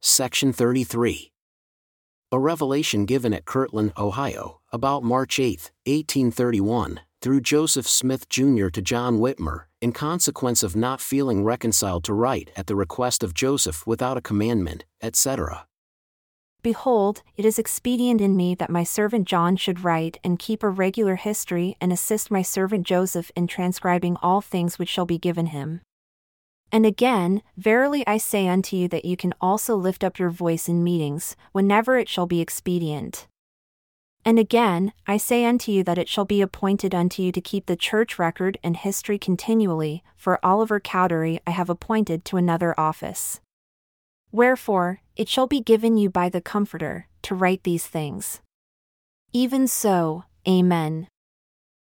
Section 33. A revelation given at Kirtland, Ohio, about March 8, 1831, through Joseph Smith Jr. to John Whitmer, in consequence of not feeling reconciled to write at the request of Joseph without a commandment, etc. Behold, it is expedient in me that my servant John should write and keep a regular history and assist my servant Joseph in transcribing all things which shall be given him. And again, verily I say unto you that you can also lift up your voice in meetings, whenever it shall be expedient. And again, I say unto you that it shall be appointed unto you to keep the church record and history continually, for Oliver Cowdery I have appointed to another office. Wherefore, it shall be given you by the Comforter, to write these things. Even so, Amen.